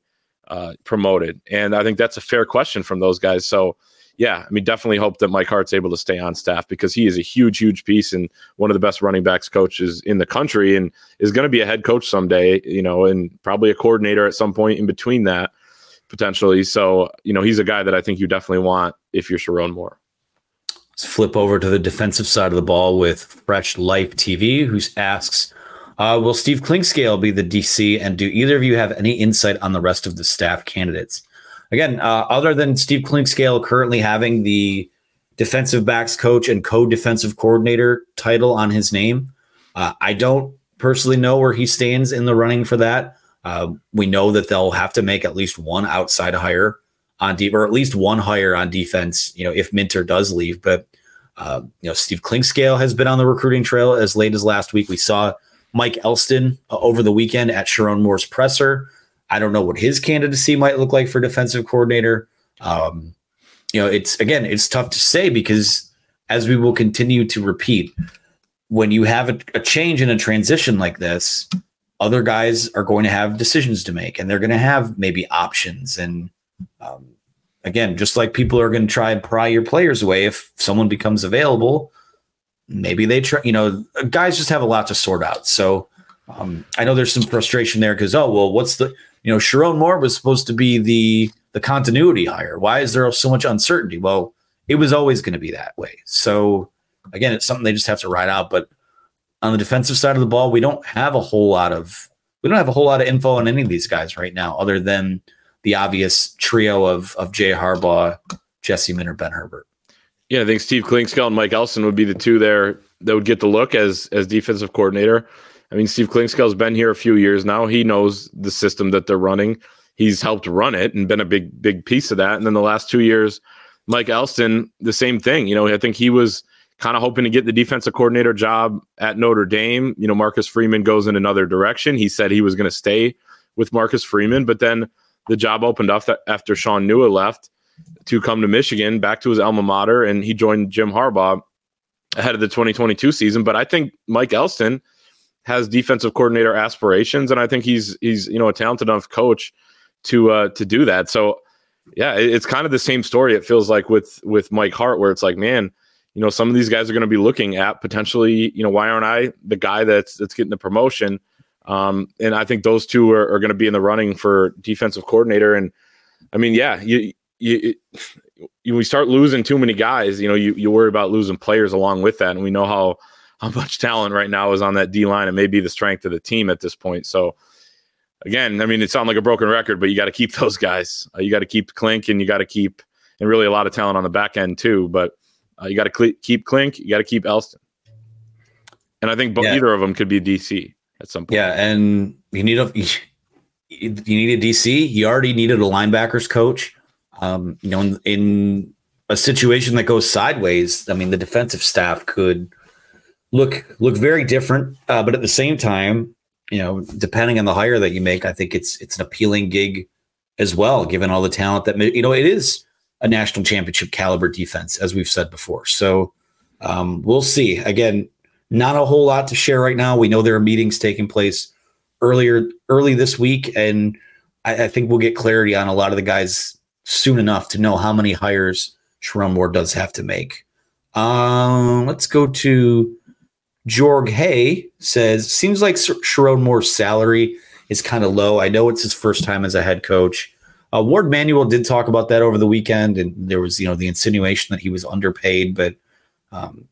S3: uh, promoted? And I think that's a fair question from those guys. So, yeah, I mean, definitely hope that Mike Hart's able to stay on staff because he is a huge, huge piece and one of the best running backs coaches in the country and is going to be a head coach someday, you know, and probably a coordinator at some point in between that potentially. So, you know, he's a guy that I think you definitely want if you're Sherrone Moore.
S2: Let's flip over to the defensive side of the ball with Fresh Life TV, who asks, uh, will Steve Clinkscale be the DC? And do either of you have any insight on the rest of the staff candidates? Again, uh, other than Steve Clinkscale currently having the defensive backs coach and co-defensive coordinator title on his name, uh, I don't personally know where he stands in the running for that. Uh, we know that they'll have to make at least one outside hire on deep, or at least one hire on defense. You know, if Minter does leave, but uh, you know, Steve Clinkscale has been on the recruiting trail as late as last week. We saw Mike Elston uh, over the weekend at Sherrone Moore's presser. I don't know what his candidacy might look like for defensive coordinator. Um, you know, it's again, it's tough to say because as we will continue to repeat, when you have a, a change and a transition like this, other guys are going to have decisions to make and they're going to have maybe options. And um, again, just like people are going to try and pry your players away if someone becomes available, maybe they try, you know, guys just have a lot to sort out. So um, I know there's some frustration there because, oh, well, what's the, you know, Sherrone Moore was supposed to be the, the continuity hire. Why is there so much uncertainty? Well, it was always going to be that way. So again, it's something they just have to ride out. But on the defensive side of the ball, we don't have a whole lot of we don't have a whole lot of info on any of these guys right now, other than the obvious trio of of Jay Harbaugh, Jesse Minter, Ben Herbert.
S3: Yeah, I think Steve Clinkscale and Mike Elston would be the two there that would get the look as as defensive coordinator. I mean, Steve Clinkscale's been here a few years now. He knows the system that they're running. He's helped run it and been a big big piece of that. And then the last two years, Mike Elston, the same thing. You know, I think he was kind of hoping to get the defensive coordinator job at Notre Dame. You know, Marcus Freeman goes in another direction. He said he was going to stay with Marcus Freeman, but then the job opened up after Shaun Nua left to come to Michigan, back to his alma mater, and he joined Jim Harbaugh ahead of the 2022 season. But I think Mike Elston has defensive coordinator aspirations, and I think he's he's you know a talented enough coach to uh, to do that. So yeah, it's kind of the same story. It feels like with with Mike Hart, where it's like, man, you know, some of these guys are going to be looking at potentially, you know, why aren't I the guy that's that's getting the promotion? Um, and I think those two are, are going to be in the running for defensive coordinator. And I mean, yeah, you you, you we start losing too many guys, you know, you you worry about losing players along with that, and we know how how much talent right now is on that D line, and maybe the strength of the team at this point. So again, I mean, it sounds like a broken record, but you got to keep *laughs* those guys. Uh, you got to keep Clink, and you got to keep, and really a lot of talent on the back end too. But uh, you got to cl- keep Clink. You got to keep Elston. And I think yeah. either of them could be DC at some point.
S2: Yeah, and you need a *laughs* you need a DC. You already needed a linebackers coach. Um, you know, in, in a situation that goes sideways, I mean, the defensive staff could look look very different. Uh, but at the same time, you know, depending on the hire that you make, I think it's it's an appealing gig as well, given all the talent that you know it is a national championship caliber defense, as we've said before. So um, we'll see. Again, not a whole lot to share right now. We know there are meetings taking place earlier early this week, and I, I think we'll get clarity on a lot of the guys soon enough to know how many hires Sherrone Moore does have to make. Um, let's go to Jorge says, seems like Sherrone Moore's salary is kind of low. I know it's his first time as a head coach. Uh, Warde Manuel did talk about that over the weekend, and there was, you know, the insinuation that he was underpaid. But um,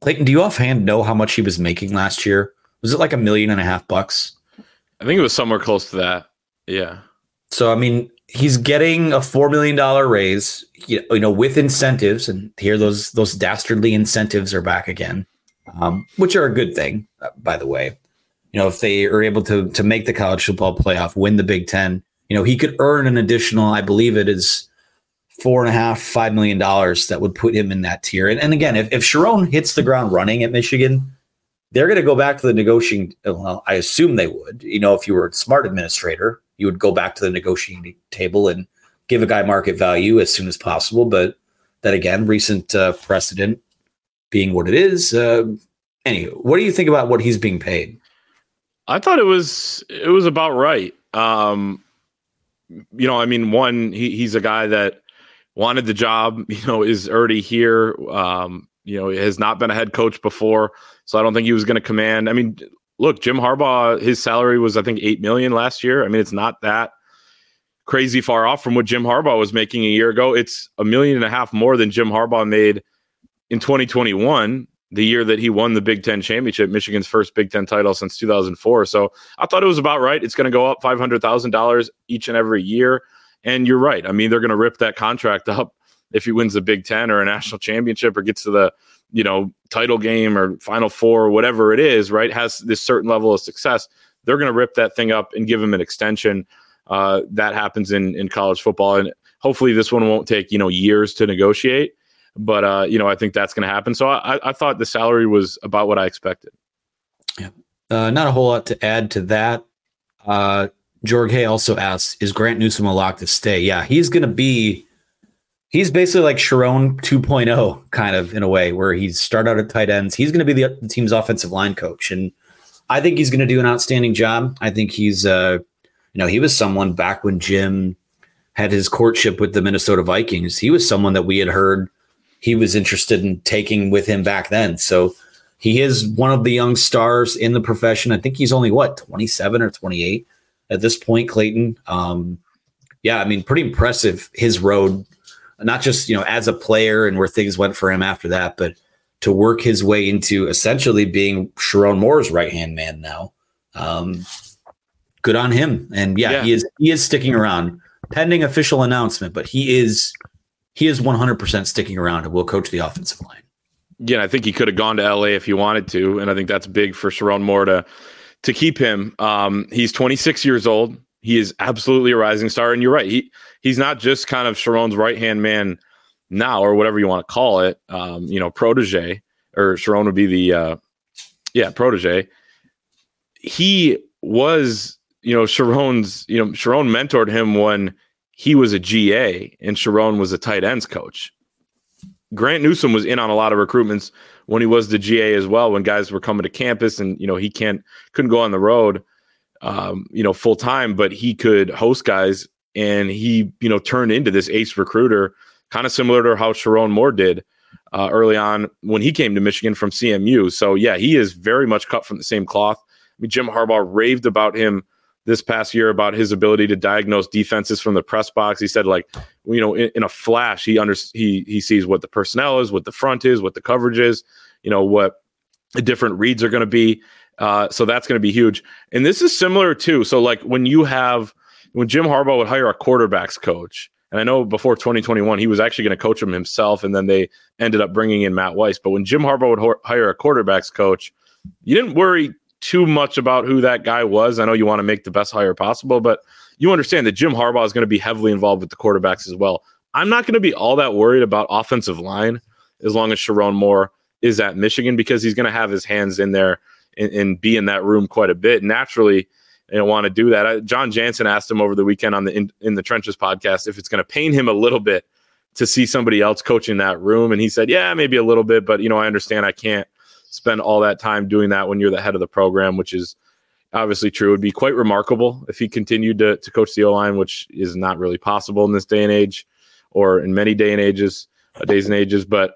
S2: Clayton, do you offhand know how much he was making last year? Was it like a million and a half bucks?
S3: I think it was somewhere close to that. Yeah.
S2: So I mean, he's getting a four million dollar raise, you know, with incentives, and here those those dastardly incentives are back again um, which are a good thing, uh, by the way. You know, if they are able to to make the college football playoff, win the Big Ten, you know, he could earn an additional, I believe it is four and a half, five million dollars that would put him in that tier. And, and again, if, if Sherrone hits the ground running at Michigan, they're going to go back to the negotiating. Well, I assume they would. You know, if you were a smart administrator, you would go back to the negotiating table and give a guy market value as soon as possible. But that again, recent uh, precedent being what it is. Uh, anyway, what do you think about what he's being paid?
S3: I thought it was it was about right. Um, you know, I mean, one, he, he's a guy that wanted the job. *laughs* You know, is already here. Um, you know, has not been a head coach before, so I don't think he was going to command. I mean, look, Jim Harbaugh, his salary was I think eight million last year. I mean, it's not that crazy far off from what Jim Harbaugh was making a year ago. It's a million and a half more than Jim Harbaugh made in 2021, the year that he won the Big Ten championship, Michigan's first Big Ten title since 2004. So I thought it was about right. It's going to go up $500,000 each and every year. And you're right. I mean, they're going to rip that contract *laughs* up if he wins the Big Ten or a national championship or gets to the, you know, title game or final four or whatever it is, right? Has this certain level of success. they're going to rip that thing up and give him an extension. Uh, that happens in in college football, and hopefully this one won't take you know years to negotiate. But uh, you know, I think that's going to happen. So I, I thought the salary was about what I expected.
S2: Yeah, uh, not a whole lot to add to that. Uh, Jorge also asks, "Is Grant Newsome a lock to stay?" Yeah, he's going to be. He's basically like Sherrone 2.0, kind of in a way, where he's start out at tight ends. He's going to be the, the, team's offensive line coach, and I think he's going to do an outstanding job. I think he's, uh, you know, he was someone back when Jim had his courtship with the Minnesota Vikings. He was someone that we had heard he was interested in taking with him back then. So he is one of the young stars in the profession. I think he's only what 27 or 28 at this point, Clayton. Um, yeah, I mean, pretty impressive his road, not just you know as a player and where things went for him after that, but to work his way into essentially being Sherrone Moore's right hand man now. Um, good on him, and yeah, yeah, he is he is sticking around pending official announcement, but he is he is 100% sticking around and will coach the offensive line.
S3: Yeah, I think he could have gone to LA if he wanted to, and I think that's big for Sherrone Moore to to keep him. Um, he's 26 years old. He is absolutely a rising star, and you're right. He he's not just kind of Sherrone's right hand man now, or whatever you want to call it. Um, you know, protege, or Sherrone would be the uh, yeah protege. He was, you know, Sherrone's You know, Sherrone mentored him when he was a GA and Sherrone was a tight ends coach. Grant Newsome was in on a lot of recruitments when he was the GA as well. When guys were coming to campus, and you know he can't couldn't go on the road, um, you know, full time, but he could host guys, and he you know turned into this ace recruiter, kind of similar to how Sherrone Moore did uh, early on when he came to Michigan from CMU. So yeah, he is very much cut from the same cloth. I mean, Jim Harbaugh raved about him this past year about his ability to diagnose defenses from the press box. He said, like, you know, in, in, a flash, he under he he sees what the personnel is, what the front is, what the coverage is, you know, what the different reads are going to be. Uh, so that's going to be huge. And this is similar too. So like when you have when Jim Harbaugh would hire a quarterbacks coach, and I know before 2021 he was actually going to coach him himself, and then they ended up bringing in Matt Weiss. But when Jim Harbaugh would ho- hire a quarterbacks coach, you didn't worry too much about who that guy was. I know you want to make the best hire possible, but you understand that Jim Harbaugh is going to be heavily involved with the quarterbacks as well. I'm not going to be all that worried about offensive line as long as Sherrone Moore is at Michigan because he's going to have his hands in there and, and, be in that room quite a bit. Naturally, they don't want to do that. I, Jon Jansen asked him over the weekend on the in, in the Trenches podcast if it's going to pain him a little bit to see somebody else coaching that room, and he said, "Yeah, maybe a little bit, but you know, I understand I can't." Spend all that time doing that when you're the head of the program, which is obviously true. It would be quite remarkable if he continued to, to coach the O line, which is not really possible in this day and age or in many day and ages, uh, days and ages. But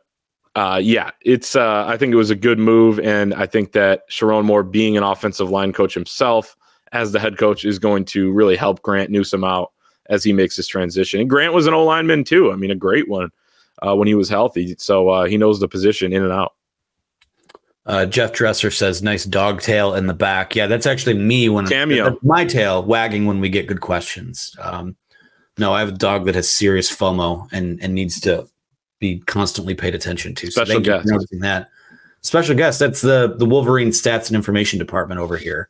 S3: uh, yeah, it's uh, I think it was a good move, and I think that Sherrone Moore being an offensive line coach himself as the head coach is going to really help Grant Newsome out as he makes his transition. And Grant was an O lineman too. I mean, a great one uh, when he was healthy, so uh, he knows the position in and out.
S2: Uh, Jeff Dresser says, "Nice dog tail in the back." Yeah, that's actually me when
S3: cameo
S2: my tail wagging when we get good questions. Um, no, I have a dog that has serious FOMO and and needs to be constantly paid attention to.
S3: Special so guest.
S2: noticing that. Special guest. That's the the Wolverine Stats and Information Department over here.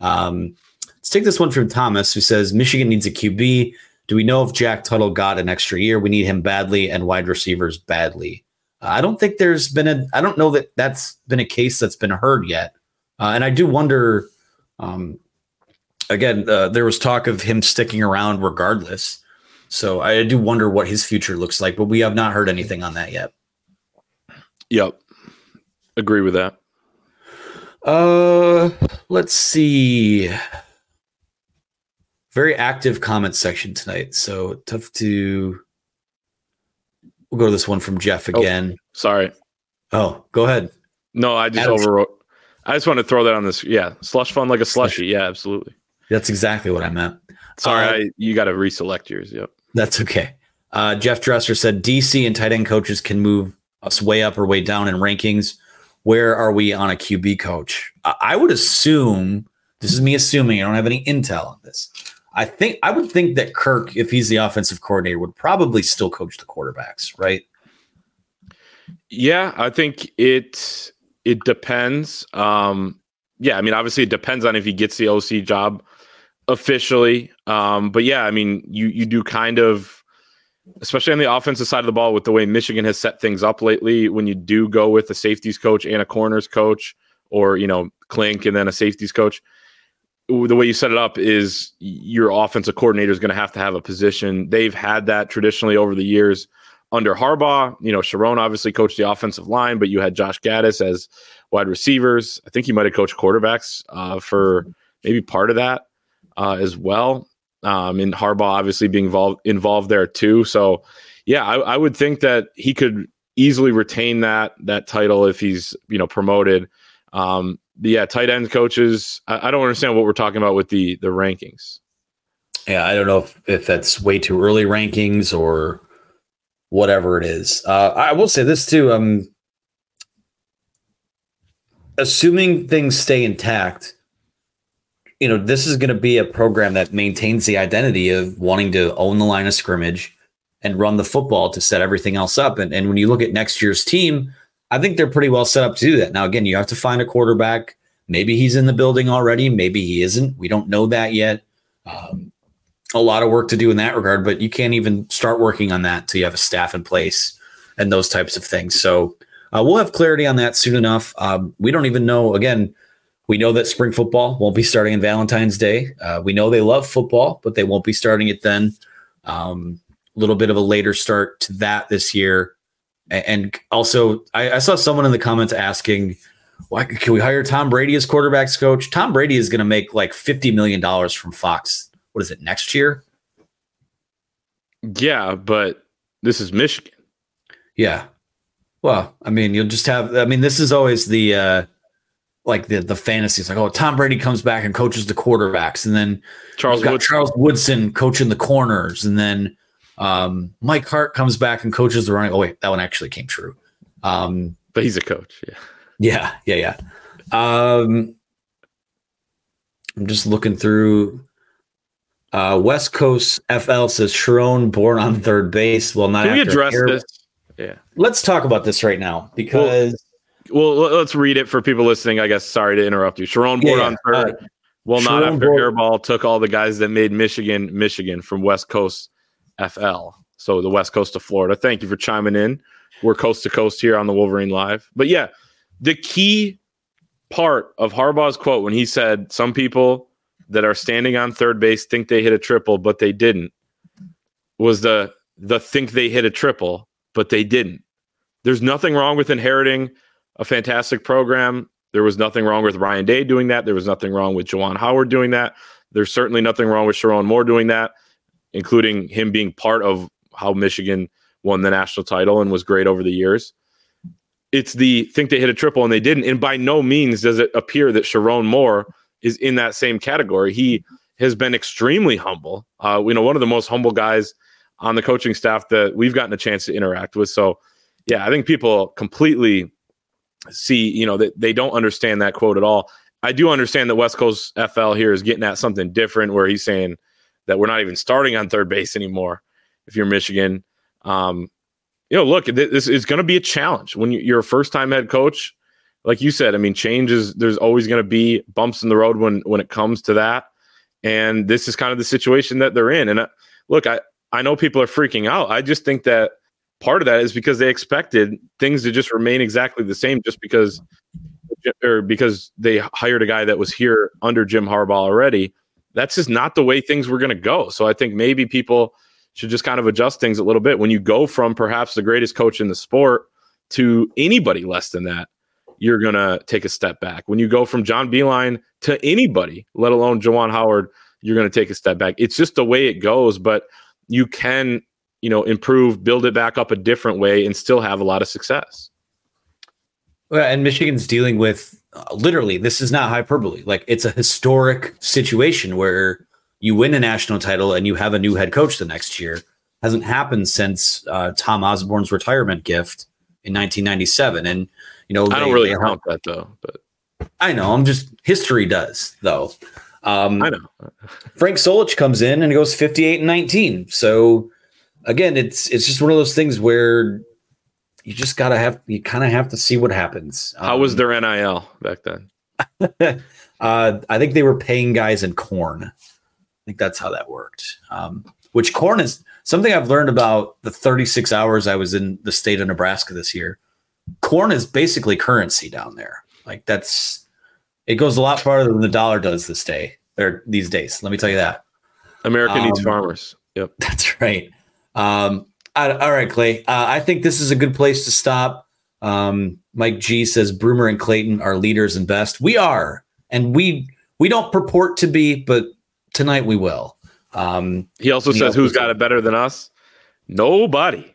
S2: Um, let's take this one from Thomas, who says Michigan needs a QB. Do we know if Jack Tuttle got an extra year? We need him badly, and wide receivers badly. I don't think there's been a. I don't know that that's been a case that's been heard yet, uh, and I do wonder. Um, again, uh, there was talk of him sticking around regardless, so I do wonder what his future looks like. But we have not heard anything on that yet.
S3: Yep, agree with that.
S2: Uh, let's see. Very active comment section tonight, so tough to We'll go to this one from Jeff oh, again.
S3: Oh, sorry.
S2: Oh, go ahead.
S3: No, I just overwrote. I just want to throw that on this. Yeah, slush fund like a slushy. Yeah, absolutely.
S2: That's exactly what I meant.
S3: Sorry, uh, I, you got to reselect yours. Yep.
S2: That's okay. Uh, Jeff Dresser said DC and tight end coaches can move us way up or way down in rankings. Where are we on a QB coach? I, I would assume this is me assuming. I don't have any intel on this. I think I would think that Kirk, if he's the offensive coordinator, would probably still coach the quarterbacks, right?
S3: Yeah, I think it it depends. Um, yeah, I mean, obviously it depends on if he gets the OC job officially. Um, but yeah, I mean, you you do kind of, especially on the offensive side of the ball, with the way Michigan has set things up lately. When you do go with a safeties coach and a corners coach, or you know, Clink and then a safeties coach, the way you set it up is your offensive coordinator is going to have to have a position. They've had that traditionally over the years under Harbaugh. You know, Sherrone obviously coached the offensive line, but you had Josh Gattis as wide receivers. I think he might have coached quarterbacks uh, for maybe part of that uh, as well. Um, and Harbaugh obviously being involved involved there too. So, yeah, I, I would think that he could easily retain that that title if he's you know promoted. Um, yeah, tight end coaches. I, I, don't understand what we're talking about with the the rankings.
S2: Yeah, I don't know if, if that's way too early rankings or whatever it is. Uh, I will say this too. Um, assuming things stay intact, you know, this is going to be a program that maintains the identity of wanting to own the line of scrimmage and run the football to set everything else up. And, and when you look at next year's team, I think they're pretty well set up to do that. Now, again, you have to find a quarterback. Maybe he's in the building already. Maybe he isn't. We don't know that yet. Um, a lot of work to do in that regard, but you can't even start working on that until you have a staff in place and those types of things. So uh, we'll have clarity on that soon enough. Um, we don't even know. Again, we know that spring football won't be starting on Valentine's Day. Uh, we know they love football, but they won't be starting it then. A um, little bit of a later start to that this year. And also, I, I saw someone in the comments asking, "Why can we hire Tom Brady as quarterbacks coach?" Tom Brady is going to make like fifty million dollars from Fox. What is it next year?
S3: Yeah, but this is Michigan.
S2: Yeah. Well, I mean, you'll just have. I mean, this is always the uh like the the fantasies. Like, oh, Tom Brady comes back and coaches the quarterbacks, and then
S3: Charles
S2: got Charles Woodson coaching the corners, and then um, Mike Hart comes back and coaches the running. Oh wait, that one actually came true. Um,
S3: but he's a coach. Yeah.
S2: Yeah. Yeah. Yeah. Um, I'm just looking through. Uh, West Coast FL says Sherrone born on third base. Well, not.
S3: Can we address this?
S2: Yeah. Let's talk about this right now because.
S3: Well, well, let's read it for people listening. I guess. Sorry to interrupt you. Sherrone born yeah, on third. Uh, well, Sherrone not after Hairball took all the guys that made Michigan, Michigan from West Coast FL. So the west coast of Florida. Thank you for chiming in. We're coast to coast here on the Wolverine Live. But yeah, the key part of Harbaugh's quote when he said, Some people that are standing on third base think they hit a triple, but they didn't, was the the think they hit a triple, but they didn't. There's nothing wrong with inheriting a fantastic program. There was nothing wrong with Ryan Day doing that. There was nothing wrong with Juwan Howard doing that. There's certainly nothing wrong with Sherrone Moore doing that including him being part of how Michigan won the national title and was great over the years. It's the think they hit a triple and they didn't. And by no means does it appear that Sherrone Moore is in that same category. He has been extremely humble. Uh, you know, one of the most humble guys on the coaching staff that we've gotten a chance to interact with. So, yeah, I think people completely see, you know, that they don't understand that quote at all. I do understand that West Coast FL here is getting at something different where he's saying, that we're not even starting on third base anymore. If you're Michigan, um, you know, look, this is going to be a challenge when you're a first time head coach. Like you said, I mean, change is there's always going to be bumps in the road when when it comes to that, and this is kind of the situation that they're in. And uh, look, I I know people are freaking out. I just think that part of that is because they expected things to just remain exactly the same, just because or because they hired a guy that was here under Jim Harbaugh already that's just not the way things were going to go. So I think maybe people should just kind of adjust things a little bit. When you go from perhaps the greatest coach in the sport to anybody less than that, you're going to take a step back. When you go from John Beilein to anybody, let alone Juwan Howard, you're going to take a step back. It's just the way it goes, but you can, you know, improve, build it back up a different way and still have a lot of success.
S2: And Michigan's dealing with uh, literally, this is not hyperbole. Like it's a historic situation where you win a national title and you have a new head coach the next year. Hasn't happened since uh, Tom Osborne's retirement gift in 1997. And you know,
S3: I don't really count that though. But
S2: I know. I'm just history does though.
S3: Um, I know.
S2: Frank Solich comes in and goes 58 and 19. So again, it's it's just one of those things where you just gotta have you kind of have to see what happens.
S3: Um, How was um, their NIL back then? *laughs*
S2: uh, I think they were paying guys in corn. I think that's how that worked. Um, which corn is something I've learned about the 36 hours I was in the state of Nebraska this year. Corn is basically currency down there. Like that's it goes a lot farther than the dollar does this day or these days. Let me tell you that.
S3: America needs
S2: Um,
S3: farmers. Yep. *laughs*
S2: That's right. Um, All right, Clay. Uh, I think this is a good place to stop. Um, Mike G says Broomer and Clayton are leaders and best. We are, and we we don't purport to be, but tonight we will. Um,
S3: He also says, "Who's got it better than us? Nobody."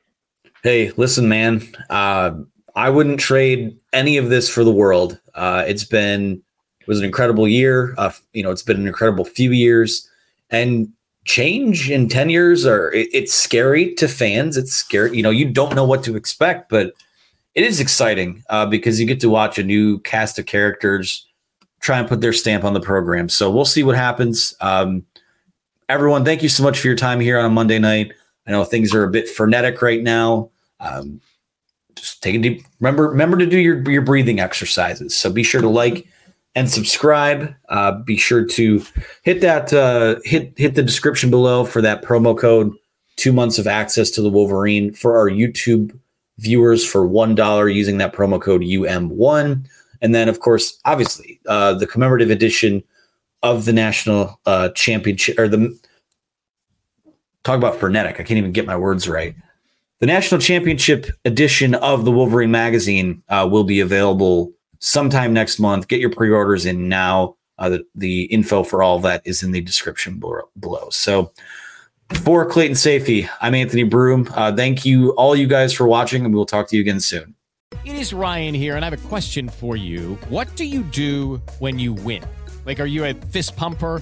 S2: hey, listen, man. Uh, I wouldn't trade any of this for the world. Uh, it's been it was an incredible year. Uh, you know, it's been an incredible few years, and change in ten years or it, it's scary to fans. It's scary. You know, you don't know what to expect, but it is exciting uh, because you get to watch a new cast of characters try and put their stamp on the program. So we'll see what happens. Um, everyone, thank you so much for your time here on a Monday night. I know things are a bit frenetic right now. Um, just take a deep remember remember to do your your breathing exercises. So be sure to like and subscribe. Uh, be sure to hit that uh, hit hit the description below for that promo code. Two months of access to the Wolverine for our YouTube viewers for one dollar using that promo code UM1. And then, of course, obviously, uh, the commemorative edition of the national uh, championship or the talk about frenetic. I can't even get my words right. The national championship edition of the Wolverine magazine uh, will be available sometime next month. Get your pre-orders in now. Uh, the, the info for all that is in the description below. below. So, for Clayton Sayfie, I'm Anthony Broome. Uh, thank you, all you guys, for watching, and we'll talk to you again soon.
S4: It is Ryan here, and I have a question for you. What do you do when you win? Like, are you a fist pumper?